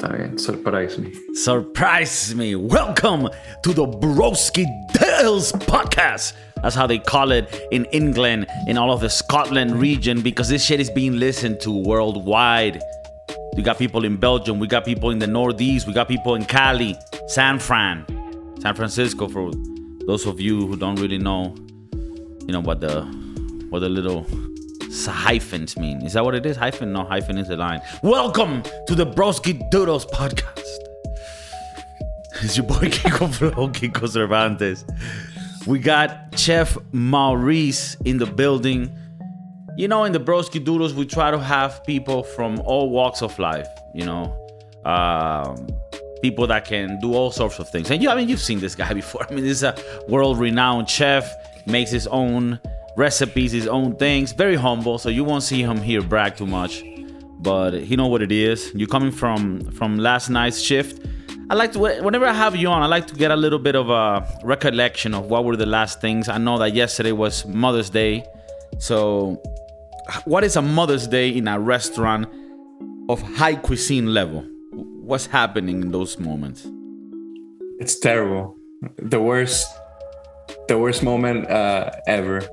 Está bien, surprise me. Surprise me. Welcome to the Broski Dales podcast. That's how they call it in England, in all of the Scotland region, because this shit is being listened to worldwide. We got people in Belgium, we got people in the Northeast, we got people in Cali, San Fran, San Francisco. For those of you who don't really know, you know what the what the little hyphens mean. Is that what it is? Hyphen? No, hyphen is a line. Welcome to the Broski Doodles podcast. It's your boy Kiko Flow, Kiko Cervantes. We got Chef Maurice in the building. You know, in the Broski Doodles, we try to have people from all walks of life, you know, um, people that can do all sorts of things. And you, I mean, you've seen this guy before. I mean, this is a world renowned chef, makes his own recipes, his own things. Very humble, so you won't see him here brag too much. But he know what it is. You're coming from from last night's shift. I like to whenever I have you on, I like to get a little bit of a recollection of what were the last things. I know that yesterday was Mother's Day, so what is a Mother's Day in a restaurant of high cuisine level? What's happening in those moments? It's terrible. The worst, the worst moment uh, ever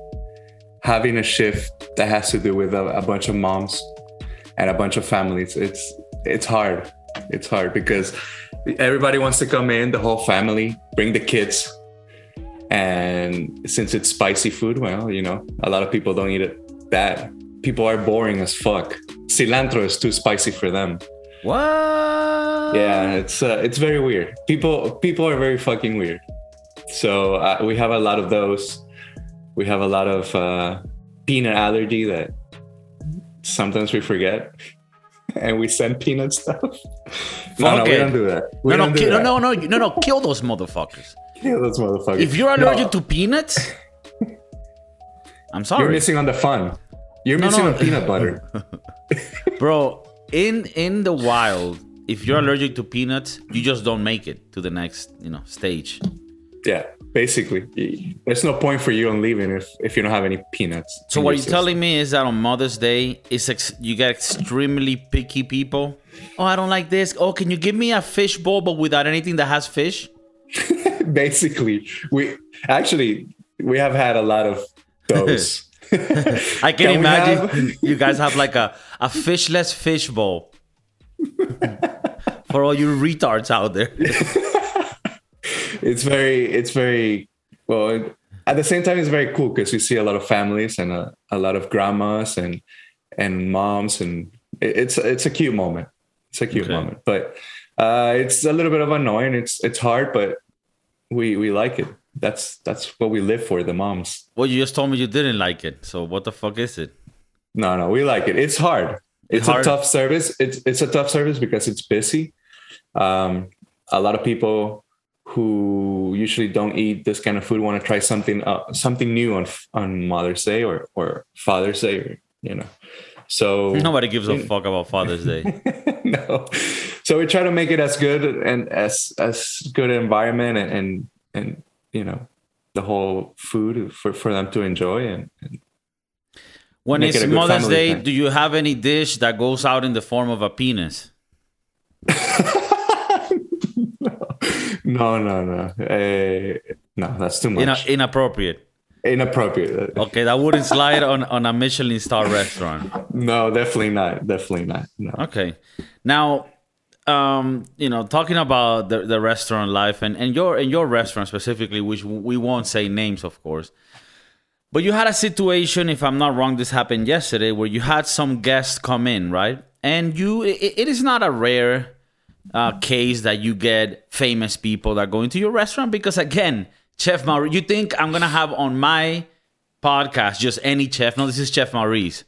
having a shift that has to do with a, a bunch of moms and a bunch of families it's it's hard. It's hard because everybody wants to come in the whole family bring the kids. And since it's spicy food well you know a lot of people don't eat it that. People are boring as fuck. Cilantro is too spicy for them. What? Yeah it's uh, it's very weird. People people are very fucking weird. So uh, we have a lot of those we have a lot of uh, peanut allergy that sometimes we forget and we send peanut stuff. no, no, we don't do that. We no, no, ki- that. no, no, no, no, no, kill those motherfuckers. Kill those motherfuckers. If you're allergic no. to peanuts, I'm sorry. You're missing on the fun. You're no, missing no. on peanut butter. Bro, in in the wild, if you're allergic to peanuts, you just don't make it to the next, you know, stage. Yeah basically there's no point for you on leaving if, if you don't have any peanuts so what you're system. telling me is that on mother's day it's ex- you get extremely picky people. Oh i don't like this. Oh can you give me a fish bowl but without anything that has fish? Basically we actually we have had a lot of those. I can, can imagine have... you guys have like a, a fishless fish bowl. For all you retards out there it's very it's very well at the same time it's very cool because you see a lot of families and a, a lot of grandmas and and moms and it's it's a cute moment. It's a cute okay. moment. But uh it's a little bit of annoying it's it's hard but we we like it. That's that's what we live for the moms. Well you just told me you didn't like it. So what the fuck is it? No no we like it. It's hard. It's, hard. a tough service. It's it's a tough service because it's busy. Um a lot of people who usually don't eat this kind of food want to try something uh, something new on on Mother's Day or or Father's Day, or, you know. So nobody gives a fuck about Father's Day. no. So we try to make it as good and as as good an environment and and, and you know the whole food for for them to enjoy and, and when it's it Mother's Day, do you have any dish that goes out in the form of a penis? No, no, no. Uh, no, that's too much. In- inappropriate. Inappropriate. Okay, that wouldn't slide on, on a Michelin star restaurant. No, definitely not. Definitely not. No. Okay. Now, um, you know, talking about the, the restaurant life and, and your and your restaurant specifically, which we won't say names, of course. But you had a situation, if I'm not wrong, this happened yesterday, where you had some guests come in, right? And you, it, it is not a rare uh, case that you get famous people that go into your restaurant because again, Chef Maurice, you think I'm gonna have on my podcast just any chef? No, this is Chef Maurice,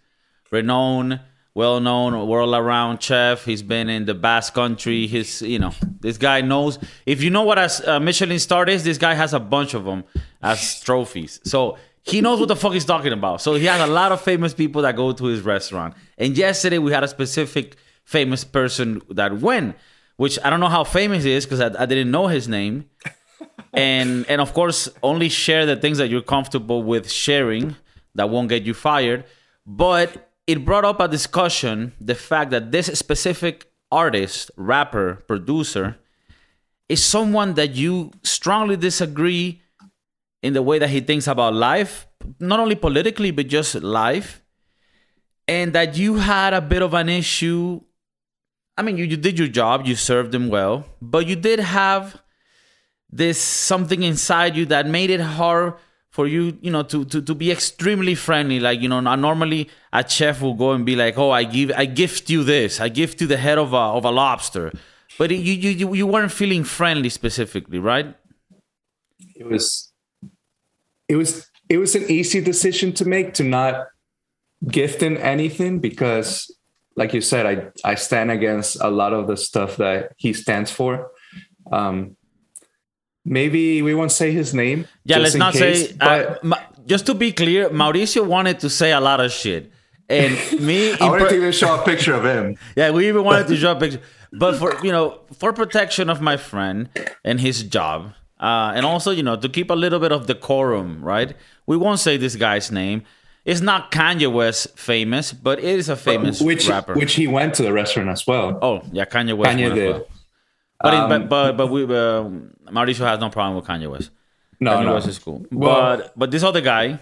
renowned, well-known, world-around chef. He's been in the Basque Country. He's, you know, this guy knows. If you know what a Michelin star is, this guy has a bunch of them as trophies. So he knows what the fuck he's talking about. So he has a lot of famous people that go to his restaurant. And yesterday we had a specific famous person that went which I don't know how famous he is because I, I didn't know his name. and and of course, only share the things that you're comfortable with sharing that won't get you fired. But it brought up a discussion the fact that this specific artist, rapper, producer is someone that you strongly disagree in the way that he thinks about life, not only politically, but just life. And that you had a bit of an issue. I mean, you, you did your job, you served them well, but you did have this something inside you that made it hard for you, you know, to, to, to be extremely friendly. Like, you know, normally a chef will go and be like, oh, I give, I gift you this, I gift you the head of a, of a lobster. But you, you, you weren't feeling friendly specifically, right? It was, it was, it was an easy decision to make to not gift him anything because like you said, I, I stand against a lot of the stuff that he stands for. Um, maybe we won't say his name. Yeah, let's not case, say. Uh, uh, just to be clear, Mauricio wanted to say a lot of shit, and me. I wanted per- to even show a picture of him. Yeah, we even wanted to show a picture, but for you know, for protection of my friend and his job, uh, and also you know to keep a little bit of decorum, right? We won't say this guy's name. It's not Kanye West famous, but it is a famous which, rapper. Which he went to the restaurant as well. Oh yeah, Kanye West. Kanye did. Well. But, um, but but but we uh, Mauricio has no problem with Kanye West. No, Kanye no. West is cool. Well, but but this other guy,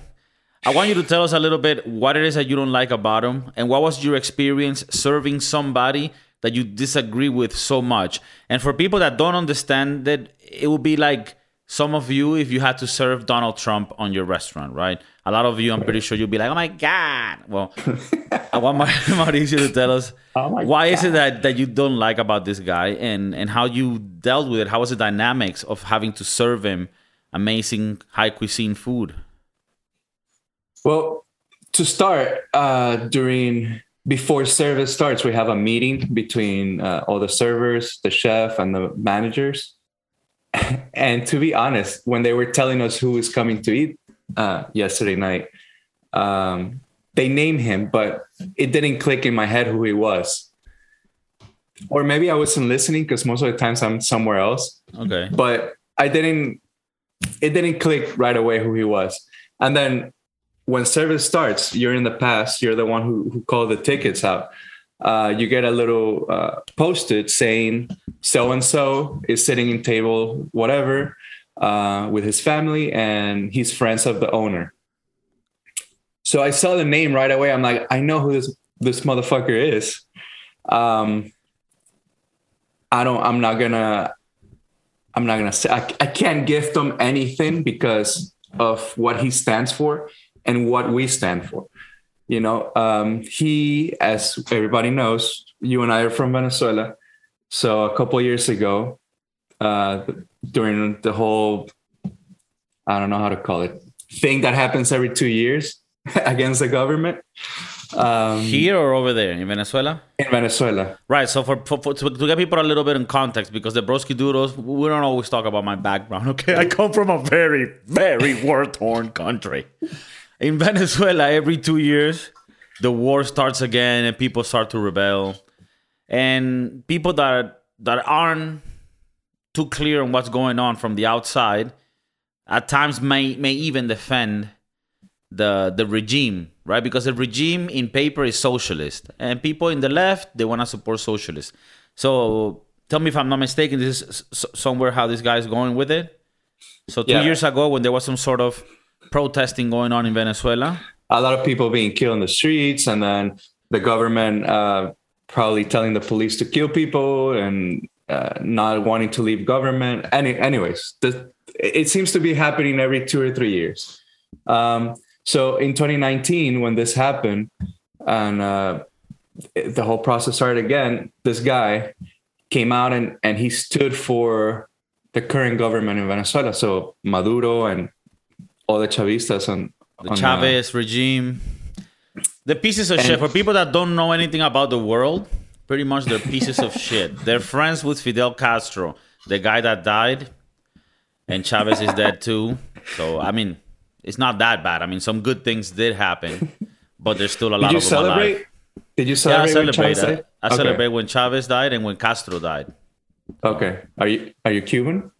I want you to tell us a little bit what it is that you don't like about him, and what was your experience serving somebody that you disagree with so much. And for people that don't understand that, it would be like some of you if you had to serve Donald Trump on your restaurant, right? A lot of you, I'm pretty sure you'll be like, "Oh my god!" Well, I want my Mauricio to tell us oh why god. is it that that you don't like about this guy, and and how you dealt with it. How was the dynamics of having to serve him amazing high cuisine food? Well, to start, uh, during before service starts, we have a meeting between uh, all the servers, the chef, and the managers. and to be honest, when they were telling us who was coming to eat, uh, yesterday night. Um, they named him, but it didn't click in my head who he was. Or maybe I wasn't listening because most of the times I'm somewhere else. Okay. But I didn't, it didn't click right away who he was. And then when service starts, you're in the past, you're the one who, who called the tickets out. Uh, you get a little uh, posted saying so and so is sitting in table whatever uh, with his family, and he's friends of the owner. So I saw the name right away. I'm like, I know who this this motherfucker is. Um, I don't. I'm not gonna. I'm not gonna say. I, I can't gift him anything because of what he stands for and what we stand for. You know, um, he, as everybody knows, you and I are from Venezuela. So a couple years ago, uh, during the whole I don't know how to call it thing that happens every two years against the government. Um, Here or over there in Venezuela? In Venezuela, right? So for, for, for to, to, get people a little bit in context, because the Broski Doodles, we don't always talk about my background. Okay, I come from a very very war torn country. In Venezuela, every two years, the war starts again and people start to rebel, and people that that aren't too clear on what's going on from the outside, at times may may even defend the the regime, right? Because the regime in paper is socialist, and people in the left they want to support socialists. So tell me if I'm not mistaken. This is somewhere how this guy is going with it. So two yeah. years ago, when there was some sort of protesting going on in Venezuela, a lot of people being killed in the streets, and then the government uh, probably telling the police to kill people and uh, not wanting to leave government. Any, anyways, the, it seems to be happening every two or three years. Um, so in 2019, when this happened, and uh, the whole process started again, this guy came out and, and he stood for the current government in Venezuela. So Maduro and all the Chavistas and the Chavez uh, regime. The pieces of shit for people that don't know anything about the world pretty much they're pieces of shit. They're friends with Fidel Castro, the guy that died, and Chavez is dead too. So I mean, it's not that bad. I mean, some good things did happen, but there's still a lot did you of them celebrate? alive. Did you celebrate? Yeah, I celebrate. I, I okay. celebrate when Chavez died and when Castro died. Okay. Are you are you Cuban?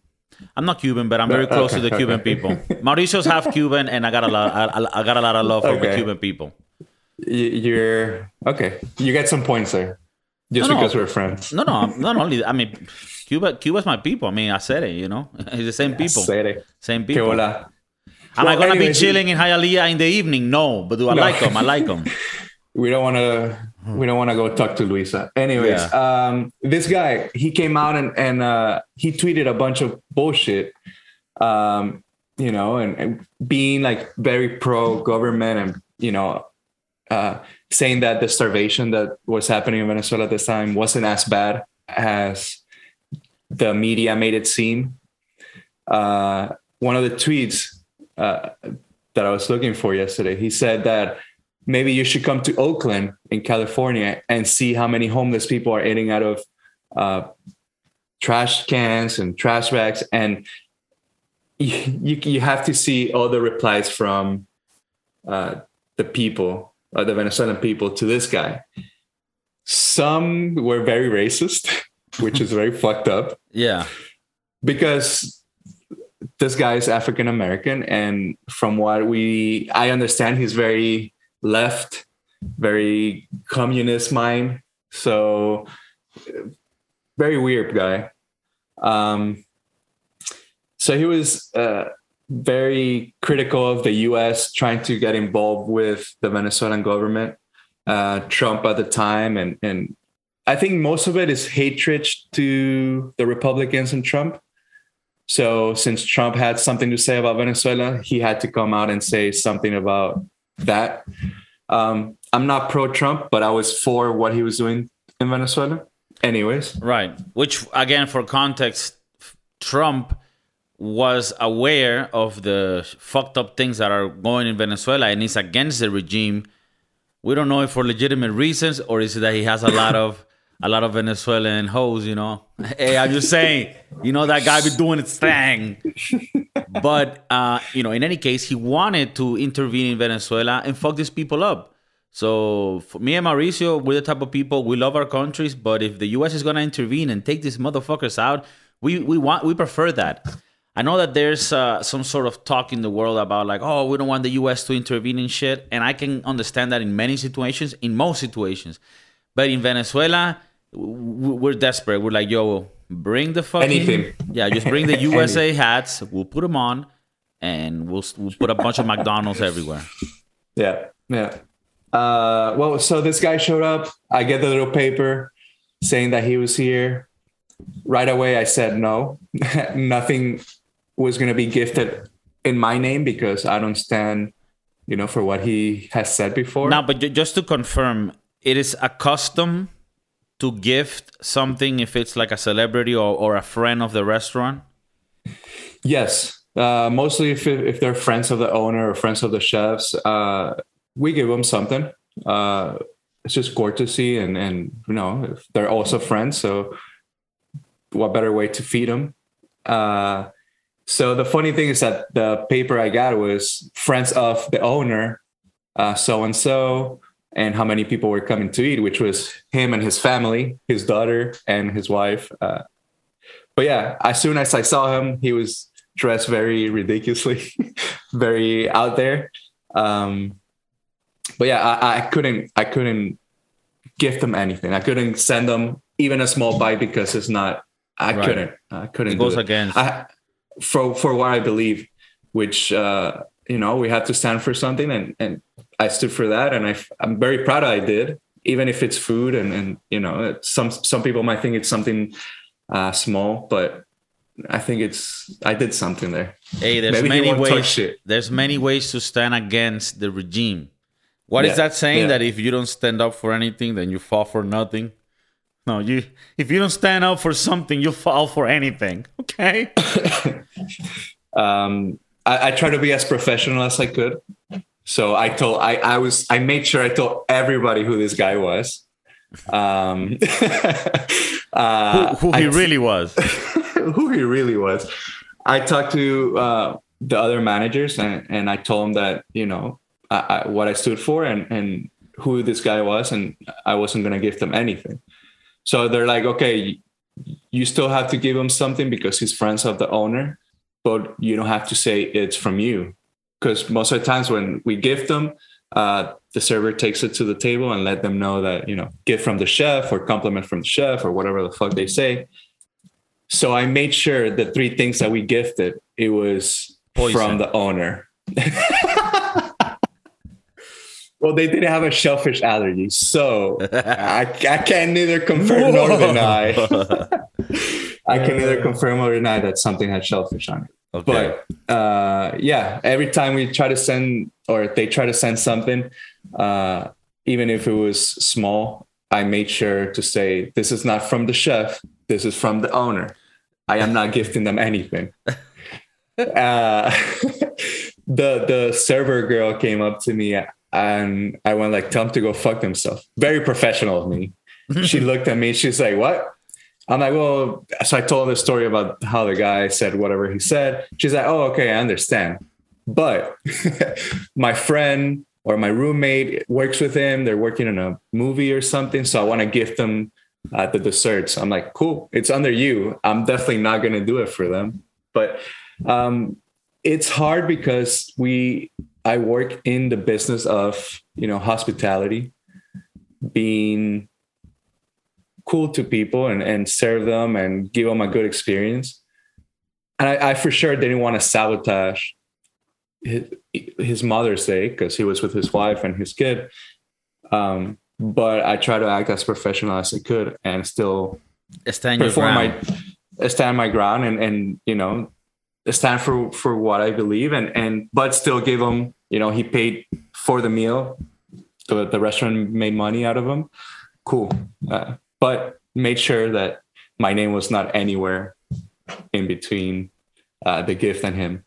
I'm not Cuban, but I'm very close okay, to the Cuban okay. people. Mauricio's half Cuban, and I got a lot. I, I got a lot of love for the Cuban people. You're okay. You get some points there. just No, no. because we're friends. No, no, not only. I mean, Cuba, Cuba's my people. I mean, I said it. You know, it's the same people, same people. Am I gonna be chilling in Hialeah in the evening? No, but do I No. like them? I like them. we don't want to we don't want to go talk to luisa. Anyways um this guy he came out and and uh he tweeted a bunch of bullshit um you know and, and being like very pro government and you know uh saying that the starvation that was happening in venezuela at this time wasn't as bad as the media made it seem. Uh one of the tweets uh that i was looking for yesterday he said that maybe you should come to Oakland in California and see how many homeless people are eating out of uh, trash cans and trash bags. And you, you, have to see all the replies from uh, the people, uh, the Venezuelan people to this guy. Some were very racist, which is very fucked up Yeah, because this guy is African American, and from what we I understand, he's very left, very communist mind. So very weird guy. Um, so he was uh, very critical of the U.S. trying to get involved with the Venezuelan government, uh, Trump at the time, and and I think most of it is hatred to the Republicans and Trump. So since Trump had something to say about Venezuela, he had to come out and say something about that. Um, I'm not pro Trump, but I was for what he was doing in Venezuela. Anyways, right. Which again, for context, Trump was aware of the fucked up things that are going in Venezuela and is against the regime. We don't know if for legitimate reasons or is it that he has a lot of a lot of Venezuelan hoes, you know. Hey, I'm just saying, you know, that guy be doing its thing. But uh, you know, in any case, he wanted to intervene in Venezuela and fuck these people up. So for me and Mauricio, we're the type of people we love our countries, but if the US is gonna intervene and take these motherfuckers out, we we want we prefer that. I know that there's uh, some sort of talk in the world about like, oh, we don't want the U.S. to intervene in shit, and I can understand that in many situations, in most situations, but in Venezuela, we're desperate. We're like, yo, bring the fucking Anything. yeah, just bring the USA hats. We'll put them on, and we'll we'll put a bunch of McDonald's everywhere. yeah, yeah. Uh, well, so this guy showed up. I get the little paper saying that he was here. Right away, I said no. Nothing was going to be gifted in my name because I don't stand, you know, for what he has said before. Now, but ju- just to confirm, it is a custom to gift something if it's like a celebrity or, or a friend of the restaurant. Yes, uh, mostly if if they're friends of the owner or friends of the chefs, uh, we give them something. Uh, it's just courtesy, and and you know they're also friends. So, what better way to feed them? Uh, so the funny thing is that the paper I got was friends of the owner, so and so, and how many people were coming to eat, which was him and his family, his daughter and his wife. Uh, but yeah, as soon as I saw him, he was dressed very ridiculously, very out there. Um, but yeah, I, I couldn't, I couldn't gift them anything. I couldn't send them even a small bite because it's not. I Right. couldn't. I couldn't. It do goes it. against. I, for for what I believe, which uh, you know we have to stand for something, and and I stood for that, and I I'm very proud I did, even if it's food, and and you know some some people might think it's something uh, small, but I think it's I did something there. Hey, there's Maybe many ways. There's many ways to stand against the regime. What is Yeah, that saying? yeah. That if you don't stand up for anything, then you fall for nothing. No, you. If you don't stand up for something, you fall for anything. Okay. um, I, I tried to be as professional as I could. So I told I I was I made sure I told everybody who this guy was. Um, uh, who who I- he really was. who he really was. I talked to uh, the other managers and, and I told them that you know I, I, what I stood for and and who this guy was, and I wasn't gonna give them anything. So they're like, okay, you still have to give him something because he's friends of the owner, but you don't have to say it's from you. Because most of the times when we gift them, uh, the server takes it to the table and let them know that you know gift from the chef or compliment from the chef or whatever the fuck they say. So i made sure the three things that we gifted it was Poison. from the owner. Well they didn't have a shellfish allergy so I, I can neither confirm nor deny. I can neither confirm or deny that something had shellfish on it Okay. but uh, yeah, every time we try to send or they try to send something, uh, even if it was small, I made sure to say, "This is not from the chef. This is from the owner. I am not gifting them anything." uh, the the server girl came up to me and I went like, "Tell them to go fuck themselves." Very professional of me. she looked at me. She's like, "What?" I'm like, well, so I told her the story about how the guy said whatever he said. She's like, oh, okay, I understand. But my friend or my roommate works with him. They're working on a movie or something. So I want to gift them uh, the desserts. I'm like, cool, it's under you. I'm definitely not going to do it for them. But um, it's hard because we, I work in the business of, you know, hospitality, being cool to people and, and serve them and give them a good experience. And I, I for sure didn't want to sabotage his, his Mother's Day because he was with his wife and his kid. Um, but I try to act as professional as I could and still Stand your perform ground. my stand my ground and and you know stand for for what I believe and and but still give him you know he paid for the meal the, the restaurant made money out of him cool uh, but made sure that my name was not anywhere in between uh, the gift and him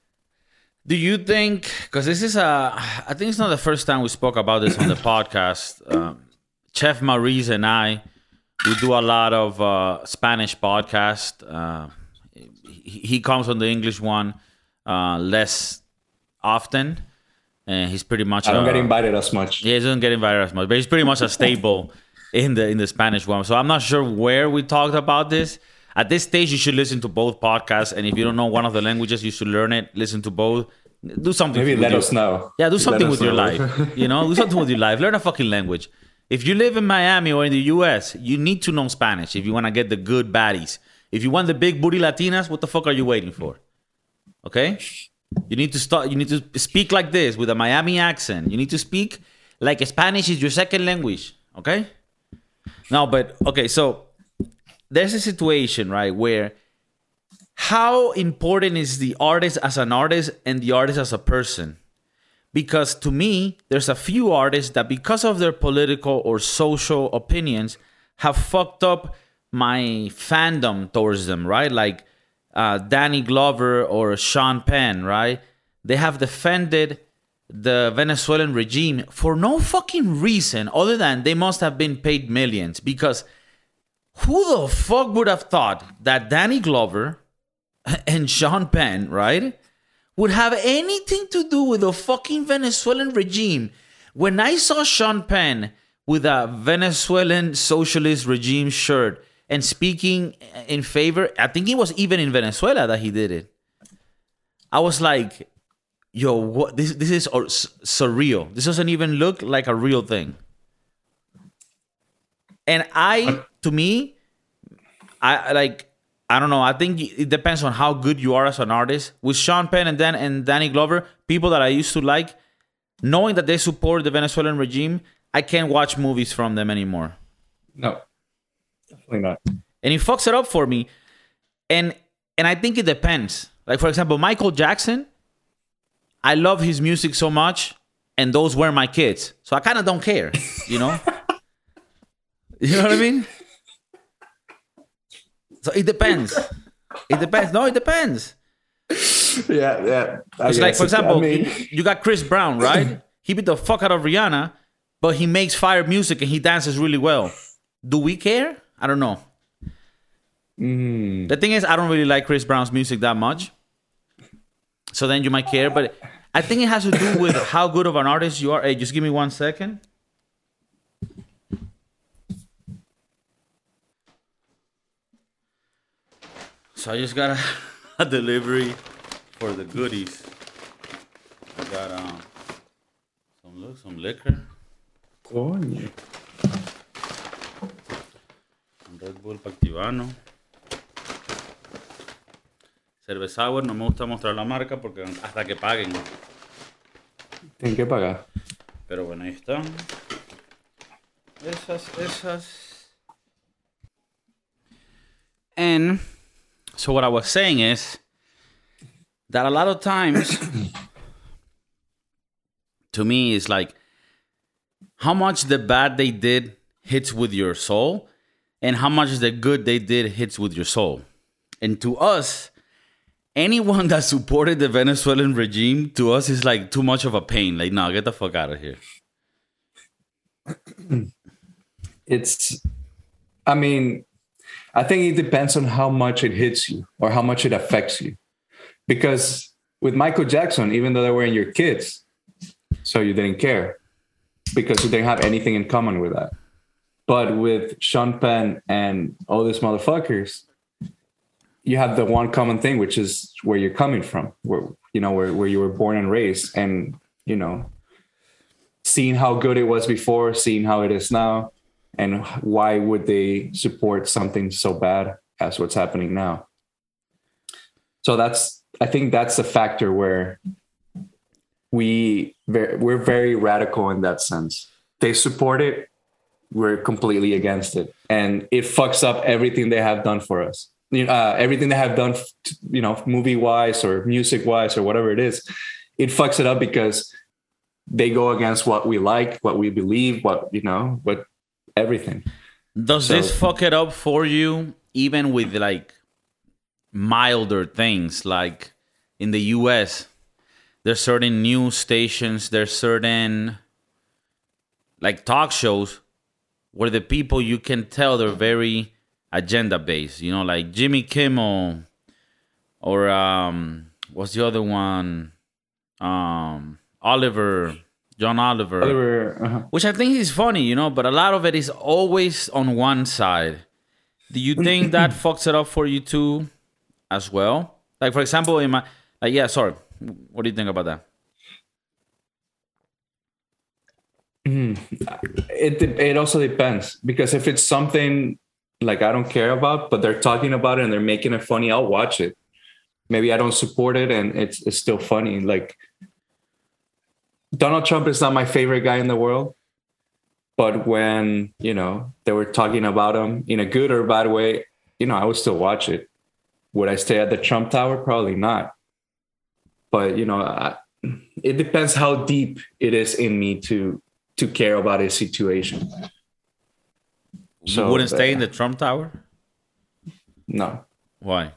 Do you think? Because this is a, I think it's not the first time we spoke about this on the podcast. Um, Chef Maurice and I, we do a lot of uh, Spanish podcast. Uh, he, he comes on the English one uh, less often, and he's pretty much. I don't a- get invited as much Yeah, he doesn't get invited as much, but he's pretty much a staple in the in the Spanish one. So I'm not sure where we talked about this. At this stage, you should listen to both podcasts, and if you don't know one of the languages, you should learn it. Listen to both. Do something. maybe let your- us know Yeah, do something with your life. You know, do something with your life. Learn a fucking language. If you live in Miami or in the U.S., you need to know Spanish if you want to get the good baddies. If you want the big booty Latinas, what the fuck are you waiting for? Okay, you need to start. You need to speak like this with a Miami accent. You need to speak like Spanish is your second language. Okay. No, but okay. So there's a situation right where how important is the artist as an artist and the artist as a person? Because to me, there's a few artists that, because of their political or social opinions, have fucked up my fandom towards them, right? Like uh, Danny Glover or Sean Penn, right? They have defended the Venezuelan regime for no fucking reason other than they must have been paid millions. Because who the fuck would have thought that Danny Glover and Sean Penn, right, would have anything to do with the fucking Venezuelan regime. When I saw Sean Penn with a Venezuelan socialist regime shirt and speaking in favor, I think it was even in Venezuela that he did it. I was like, yo, what this this is or- s- surreal. This doesn't even look like a real thing. And I, to me, I like I don't know. I think it depends on how good you are as an artist. With Sean Penn and Dan and Danny Glover, people that I used to like, knowing that they support the Venezuelan regime, I can't watch movies from them anymore. no definitely not And he fucks it up for me. And and I think it depends. Like for example, Michael Jackson, I love his music so much, and those were my kids. So I kind of don't care, you know? you know what I mean? So it depends. It depends. No, it depends. yeah yeah I It's like, for it- I example, mean- you got Chris Brown, right? he beat the fuck out of Rihanna, but he makes fire music and he dances really well. Do we care? I don't know. Mm. The thing is, I don't really like Chris Brown's music that much. So then you might care, but I think it has to do with how good of an artist you are. Hey, just give me one second. So I just got a, a delivery for the goodies. I got um some look some liquor. Coño. Red Bull para activarnos. Cerveza Sour, no me gusta mostrar la marca porque hasta que paguen. Tienen que pagar. Pero bueno, ahí está. Esas, esas. And so what I was saying is that a lot of times to me is like how much the bad they did hits with your soul and how much the good they did hits with your soul. And to us, anyone that supported the Venezuelan regime to us is like too much of a pain. Like, no, get the fuck out of here. It's, I mean, I think it depends on how much it hits you or how much it affects you. Because with Michael Jackson, even though they were in your kids, so you didn't care because you didn't have anything in common with that. But with Sean Penn and all these motherfuckers, you have the one common thing, which is where you're coming from, where you know where, where you were born and raised, and you know, seeing how good it was before, seeing how it is now, and why would they support something so bad as what's happening now? So that's I think that's a factor where we we're very radical in that sense. They support it, we're completely against it, and it fucks up everything they have done for us. Uh, everything they have done, you know, movie wise or music wise or whatever it is, it fucks it up because they go against what we like, what we believe, what you know, what everything. Does so, this fuck it up for you, even with like milder things, like in the U.S. There's certain news stations, there's certain like talk shows where the people you can tell they're very agenda based. You know, like Jimmy Kimmel or um what's the other one? Um Oliver, John Oliver. Oliver uh-huh. Which I think is funny, you know, but a lot of it is always on one side. Do you think that fucks it up for you too as well? Like for example, in my like yeah, sorry. What do you think about that? Mm, it it also depends because if it's something like I don't care about, but they're talking about it and they're making it funny, I'll watch it. Maybe I don't support it and it's it's still funny. Like Donald Trump is not my favorite guy in the world, but when you know they were talking about him in a good or bad way, you know I would still watch it. Would I stay at the Trump Tower? Probably not. But you know, I, it depends how deep it is in me to to care about his situation. So, you wouldn't stay in the Trump Tower? No. Why?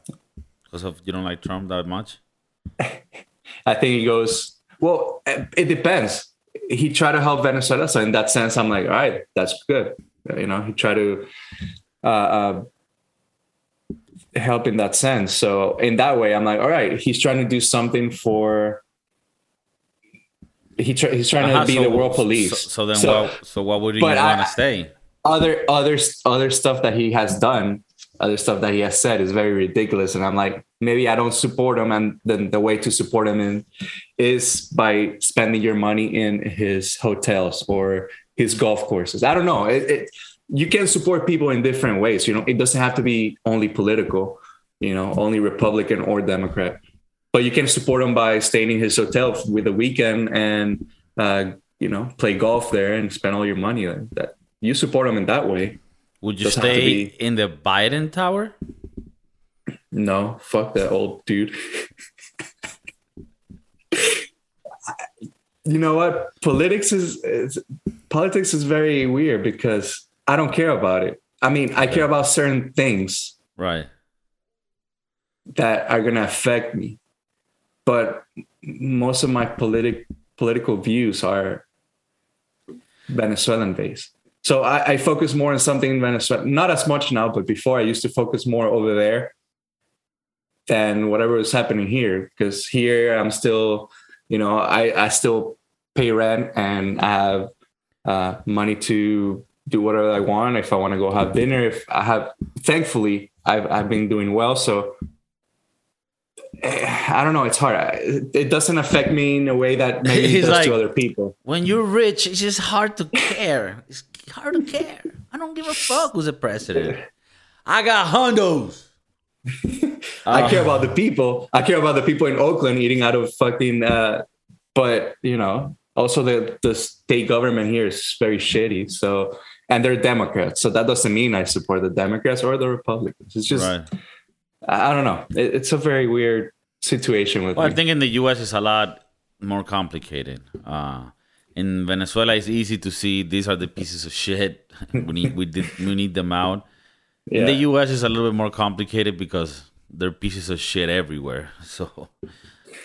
Because of you don't like Trump that much? I think he goes, well, it depends. He tried to help Venezuela. So in that sense, I'm like, all right, that's good. You know, he tried to uh, uh, help in that sense. So in that way, I'm like, all right, he's trying to do something for he he's trying uh-huh, to be so, the world police. So, so then, so, what, so what would you want to stay? Other other other stuff that he has done other stuff that he has said is very ridiculous. And i'm like maybe i don't support him. And then the way to support him in, is by spending your money in his hotels or his golf courses. I don't know. It, it, you can support people in different ways you know? It doesn't have to be only political you know only republican or democrat. But you can support him by staying in his hotel with a weekend and uh, you know play golf there and spend all your money that you support him in that way. Would you stay in the Biden Tower? No, fuck that old dude. you know what? Politics is, is, politics is very weird because I don't care about it. I mean, I care about certain things, right, that are gonna affect me, but most of my politic political views are Venezuelan based. So I, I, focus more on something in Venezuela, not as much now, but before I used to focus more over there than whatever was happening here. Because here I'm still, you know, I, I still pay rent and I have uh, money to do whatever I want. If I want to go have dinner, if I have, thankfully, I've, I've been doing well. So I don't know. It's hard. It doesn't affect me in a way that maybe it does like- to other people. When you're rich, it's just hard to care. It's hard to care. I don't give a fuck who's the president. I got hondos. I care about the people. I care about the people in Oakland eating out of fucking. Uh, but you know, also the the state government here is very shitty. So and they're Democrats. So that doesn't mean I support the Democrats or the Republicans. It's just Right. I I don't know. It, it's a very weird situation with Well, I think in the U.S. it's a lot more complicated. Uh, in Venezuela, it's easy to see these are the pieces of shit. we need we did we need them out. In the U.S., it's a little bit more complicated because there are pieces of shit everywhere. So,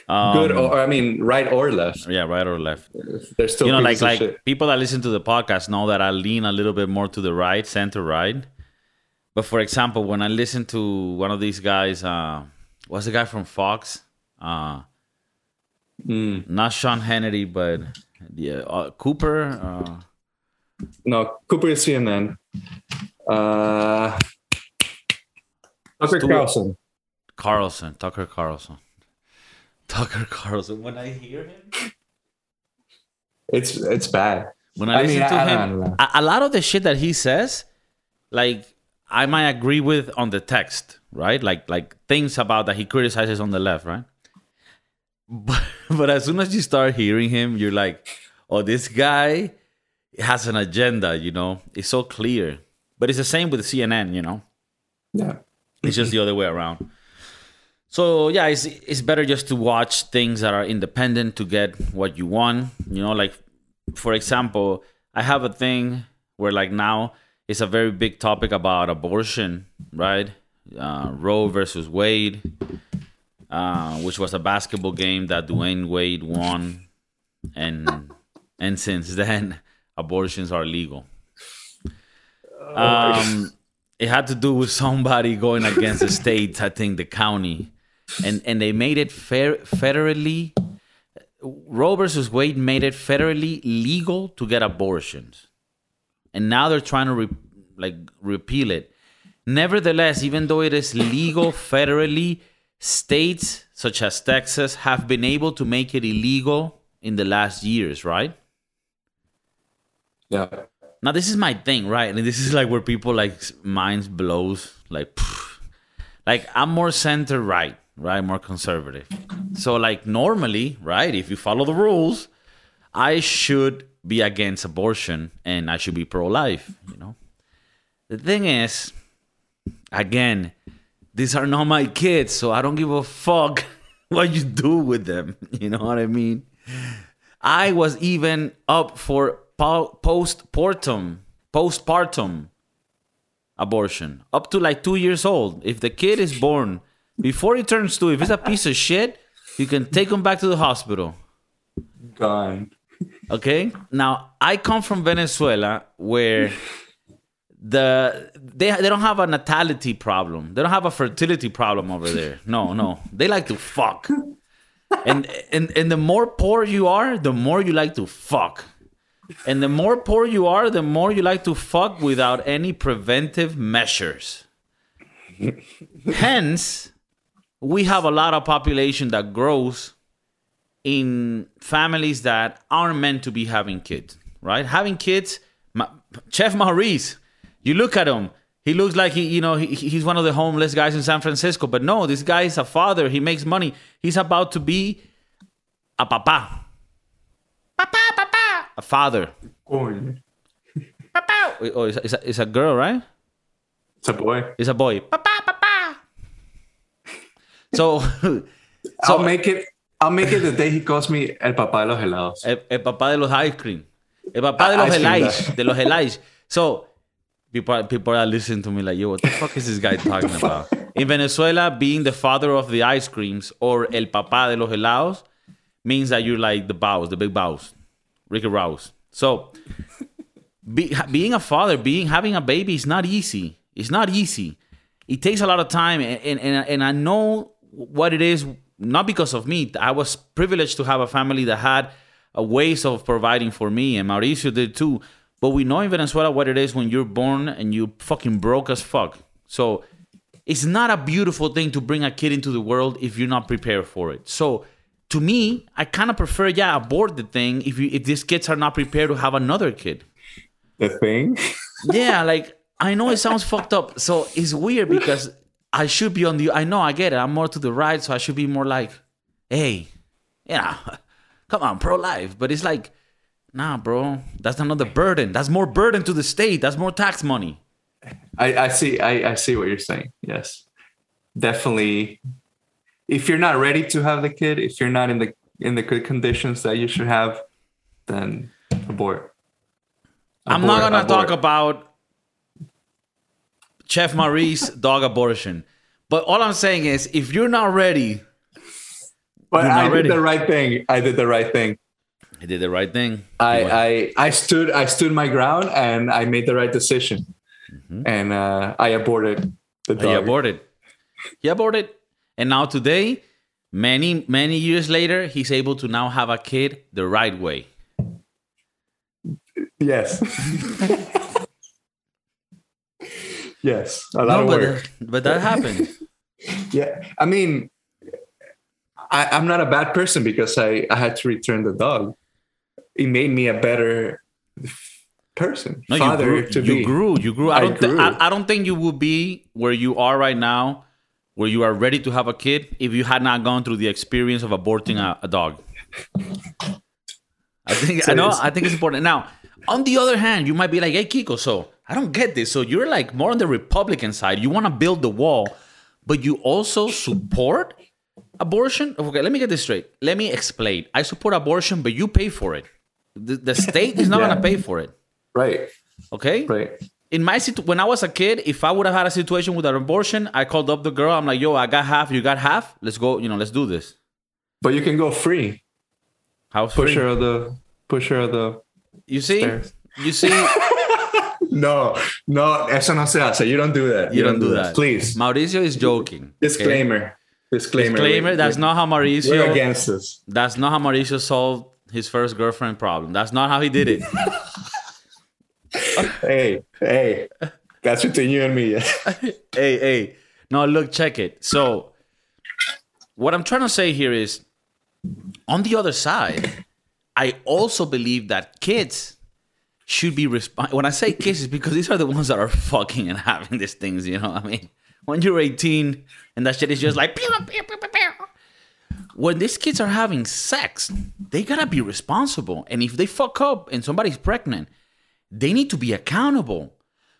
um, Good or I mean, right or left. yeah, right or left. There's still you know, like like shit. people that listen to the podcast know that I lean a little bit more to the right, center right. But for example, when I listen to one of these guys, uh, what's the guy from Fox? Uh, Mm. not Sean Hannity, but yeah, uh, Cooper. Uh, No, Cooper is CNN. Uh, Tucker Stuart- Carlson. Carlson, Tucker Carlson, Tucker Carlson. When I hear him, It's it's bad. when I, I listen mean, to I- him, a lot of the shit that he says, like I might agree with on the text, right? Like like things about that he criticizes on the left, right? But but as soon as you start hearing him, you're like, oh, this guy has an agenda, you know? It's so clear. But it's the same with CNN, you know? Yeah. It's just the other way around. So yeah, it's it's better just to watch things that are independent to get what you want. You know, like for example, I have a thing where like now it's a very big topic about abortion, right? Uh, Roe versus Wade, uh, which was a basketball game that Dwyane Wade won, and and since then abortions are legal. Um, it had to do with somebody going against the state, I think the county, and and they made it fair federally. Roe versus Wade made it federally legal to get abortions, and now they're trying to re- like repeal it. Nevertheless, even though it is legal federally, states such as Texas have been able to make it illegal in the last years, right? Yeah. Now this is my thing, right? And this is like where people like minds blows, like, pff. like I'm more center right, right, more conservative. So like normally, right, if you follow the rules, I should be against abortion and I should be pro life. You know, the thing is, again, these are not my kids, so I don't give a fuck what you do with them. You know what I mean? I was even up for po- postpartum, postpartum abortion, up to like two years old. If the kid is born before he turns two, if it's a piece of shit, you can take him back to the hospital. Gone. Okay. Now I come from Venezuela, where the they they don't have a natality problem. They don't have a fertility problem over there. No, no. They like to fuck. And and and the more poor you are, the more you like to fuck. And the more poor you are, the more you like to fuck without any preventive measures. Hence, we have a lot of population that grows in families that aren't meant to be having kids, right? Having kids, Ma- Chef Maurice, you look at him, he looks like he, you know, he, he's one of the homeless guys in San Francisco, but no, this guy is a father. He makes money. He's about to be a papa, papa, papa, a father. Coño. Papa. Oh, it's a, it's a, it's a girl, right? It's a boy. It's a boy. Papa, papa. So, I'll make it. I'll make it the day he calls me el papá de los helados. El, el papá de los ice cream. El papá de los Ice cream helais. De los helais. So, people, people are listening to me like, yo, what the fuck is this guy talking about? In Venezuela, being the father of the ice creams or el papá de los helados means that you're like the bows, the big bows, Ricky Rouse. So, be, being a father, being having a baby is not easy. It's not easy. It takes a lot of time, and, and, and, I know what it is. Not because of me. I was privileged to have a family that had a ways of providing for me, and Mauricio did too. But we know in Venezuela what it is when you're born and you fucking broke as fuck. So it's not a beautiful thing to bring a kid into the world if you're not prepared for it. So to me, I kind of prefer, yeah, abort the thing if you if these kids are not prepared to have another kid. The thing. Yeah, like I know it sounds fucked up. So it's weird because I should be on the I know I get it. I'm more to the right, so I should be more like, hey, yeah, come on, pro life. But it's like, nah, bro, that's another burden. That's more burden to the state. That's more tax money. I, I see I, I see what you're saying. Yes. Definitely if you're not ready to have the kid, if you're not in the in the good conditions that you should have, then abort. I'm not gonna abort. talk about Chef Maurice's dog abortion. But all I'm saying is if you're not ready, But you're I not did ready. the right thing. I did the right thing. You did the right thing. I, I I stood I stood my ground and I made the right decision. And uh, I aborted the dog. He aborted. He aborted. And now today, many, many years later, he's able to now have a kid the right way. Yes. yes. A lot of but, work. but that happened. Yeah. I mean, I, I'm not a bad person because I, I had to return the dog. It made me a better person, No, father you grew. to You be. grew. You grew. I I don't. grew. I, I don't think you would be where you are right now, where you are ready to have a kid, if you had not gone through the experience of aborting a, a dog. I think. So I know. I think it's important. Now, on the other hand, you might be like, "Hey, Kiko, so I don't get this. So you're like more on the Republican side. You want to build the wall, but you also support abortion. Okay, let me get this straight. Let me explain. I support abortion, but you pay for it. The, the state is not Yeah. going to pay for it. Right. Okay. Right. In my situ- when I was a kid, if I would have had a situation with an abortion, I called up the girl. I'm like, "Yo, I got half. You got half. Let's go. You know, let's do this." But you can go free. House Push her of the push her of the You see, stairs. you see, No, no, eso no se hace. You don't do that. you don't do that. Please. Mauricio is joking. okay? Disclaimer. Disclaimer. Disclaimer. That's not how Mauricio. We're against this. That's not how Mauricio solved his first girlfriend problem. That's not how he did it. Hey, hey. That's between you and me. hey, hey. No, look, check it. So, what I'm trying to say here is on the other side, I also believe that kids should be resp- when I say kids, is because these are the ones that are fucking and having these things, you know what I mean? When you're 18 and that shit is just like pew, pew, pew, pew, pew. When these kids are having sex, they gotta be responsible. And if they fuck up and somebody's pregnant, they need to be accountable.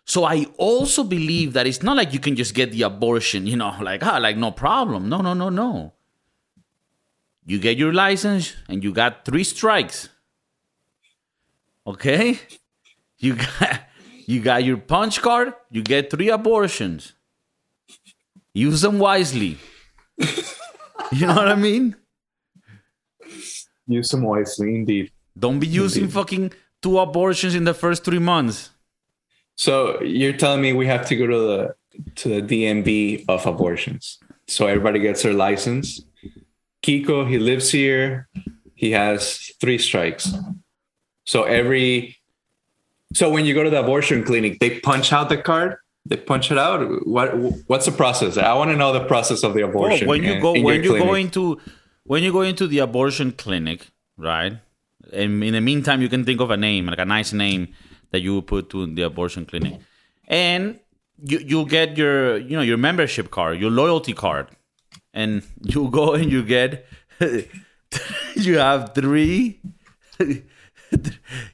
So I also believe that it's not like you can just get the abortion, you know, like ah, like no problem. No, no, no, no. You get your license and you got three strikes. Okay? You got you got your punch card, you get three abortions. Use them wisely. you know what I mean? Use some wisely, indeed. Don't be using fucking two abortions in the first three months. So you're telling me we have to go to the to the DMV of abortions. So everybody gets their license. Kiko, he lives here. He has three strikes. So every so when you go to the abortion clinic, they punch out the card. They punch it out. What what's the process? I want to know the process of the abortion. when you go in when you go into when you go into the abortion clinic, right? And in the meantime, you can think of a name, like a nice name that you would put to the abortion clinic, and you you'll get your you know your membership card, your loyalty card, and you go and you get you have three.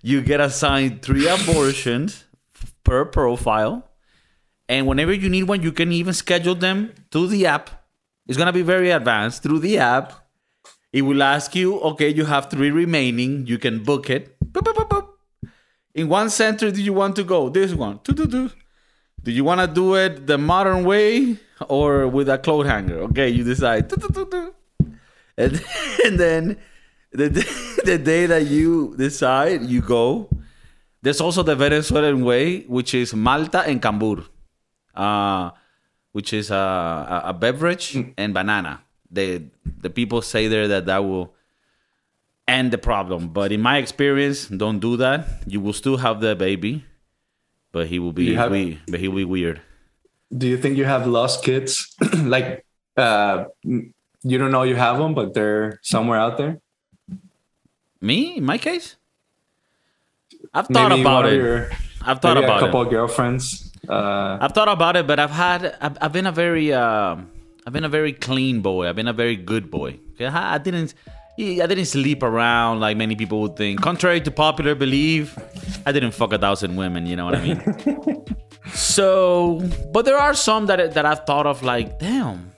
you get assigned three abortions per profile. And whenever you need one, you can even schedule them through the app. It's gonna be very advanced through the app. It will ask you, okay, you have three remaining. You can book it. Boop, boop, boop. In one center, do you want to go? This one. Do, do, do. Do you want to do it the modern way or with a cloth hanger? Okay, you decide. Do, do, do. And, and then the, the day that you decide, you go. There's also the Venezuelan way, which is Malta and Cambur, uh, which is a, a, beverage and banana. They, the people say there that that will end the problem. But in my experience, don't do that. You will still have the baby, but he will be have- we, but he will be weird. do you think you have lost kids? like, uh, you don't know you have them, but they're somewhere out there. Me, in my case, I've thought Maybe about it. your- I've thought about a couple it. of girlfriends. Uh, I've thought about it, but I've had I've, I've been a very uh, I've been a very clean boy. I've been a very good boy. Okay, I, I didn't I didn't sleep around like many people would think. Contrary to popular belief, I didn't fuck a thousand women. You know what I mean? so, but there are some that that I've thought of like, damn,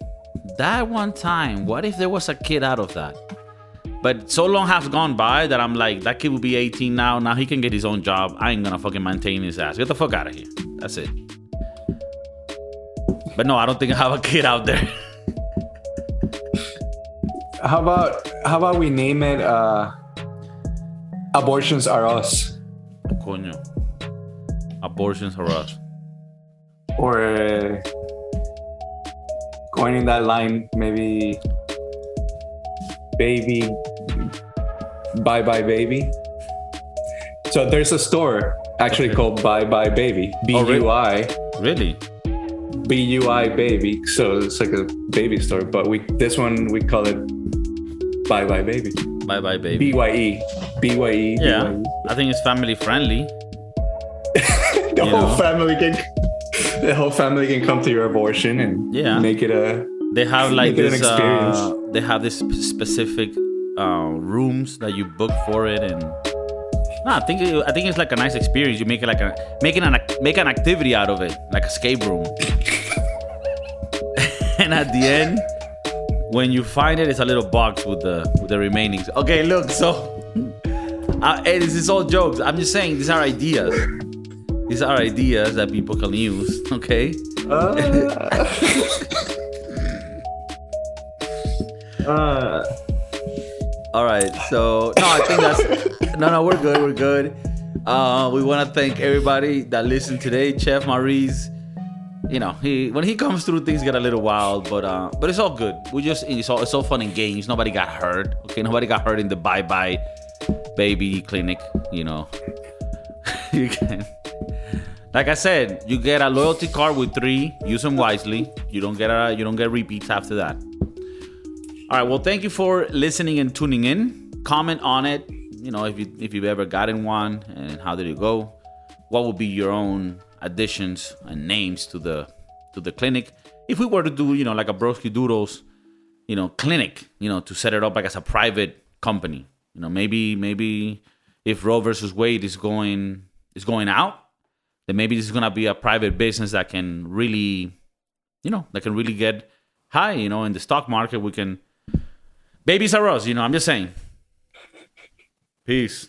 that one time. What if there was a kid out of that? But so long has gone by that I'm like, that kid will be 18 now. Now he can get his own job. I ain't gonna fucking maintain his ass. Get the fuck out of here. That's it. But no, I don't think I have a kid out there. how about how about we name it? Uh, abortions are us, Coño. Abortions are us. or uh, going in that line, maybe baby, bye bye baby. So there's a store actually Okay. called Bye Bye Baby, b-u-i Oh, really? Really? B U I baby. So it's like a baby store, but we this one we call it Bye Bye Baby. Bye bye, baby. B Y E. B Y E. Yeah. I think it's family friendly. The You whole know? family can the whole family can come to your abortion and Yeah. make it a They have like this. experience. Uh, they have this specific uh, rooms that you book for it, and no, I think it, I think it's like a nice experience. You make it like a making an make an activity out of it, like a escape room. and at the end, when you find it, it's a little box with the with the remainings. Okay, look, so uh, hey, this is all jokes. I'm just saying these are ideas. These are ideas that people can use. Okay. uh, All right. So no, I think that's no, no. We're good. We're good. Uh, we want to thank everybody that listened today. Chef Maurice, you know, he when he comes through, things get a little wild, but uh, but it's all good. We just it's all it's all fun and games. Nobody got hurt. Okay, nobody got hurt in the bye bye baby clinic. You know, you can. Like I said, you get a loyalty card with three. Use them wisely. You don't get a you don't get repeats after that. All right. Well, thank you for listening and tuning in. Comment on it. You know, if you if you've ever gotten one and how did it go? What would be your own additions and names to the to the clinic? If we were to do, you know, like a Broski Doodles, you know, clinic, you know, to set it up like as a private company. You know, maybe maybe if Roe versus Wade is going is going out, then maybe this is gonna be a private business that can really, you know, that can really get high. You know, in the stock market, we can. Babies are us, you know. I'm just saying. Peace.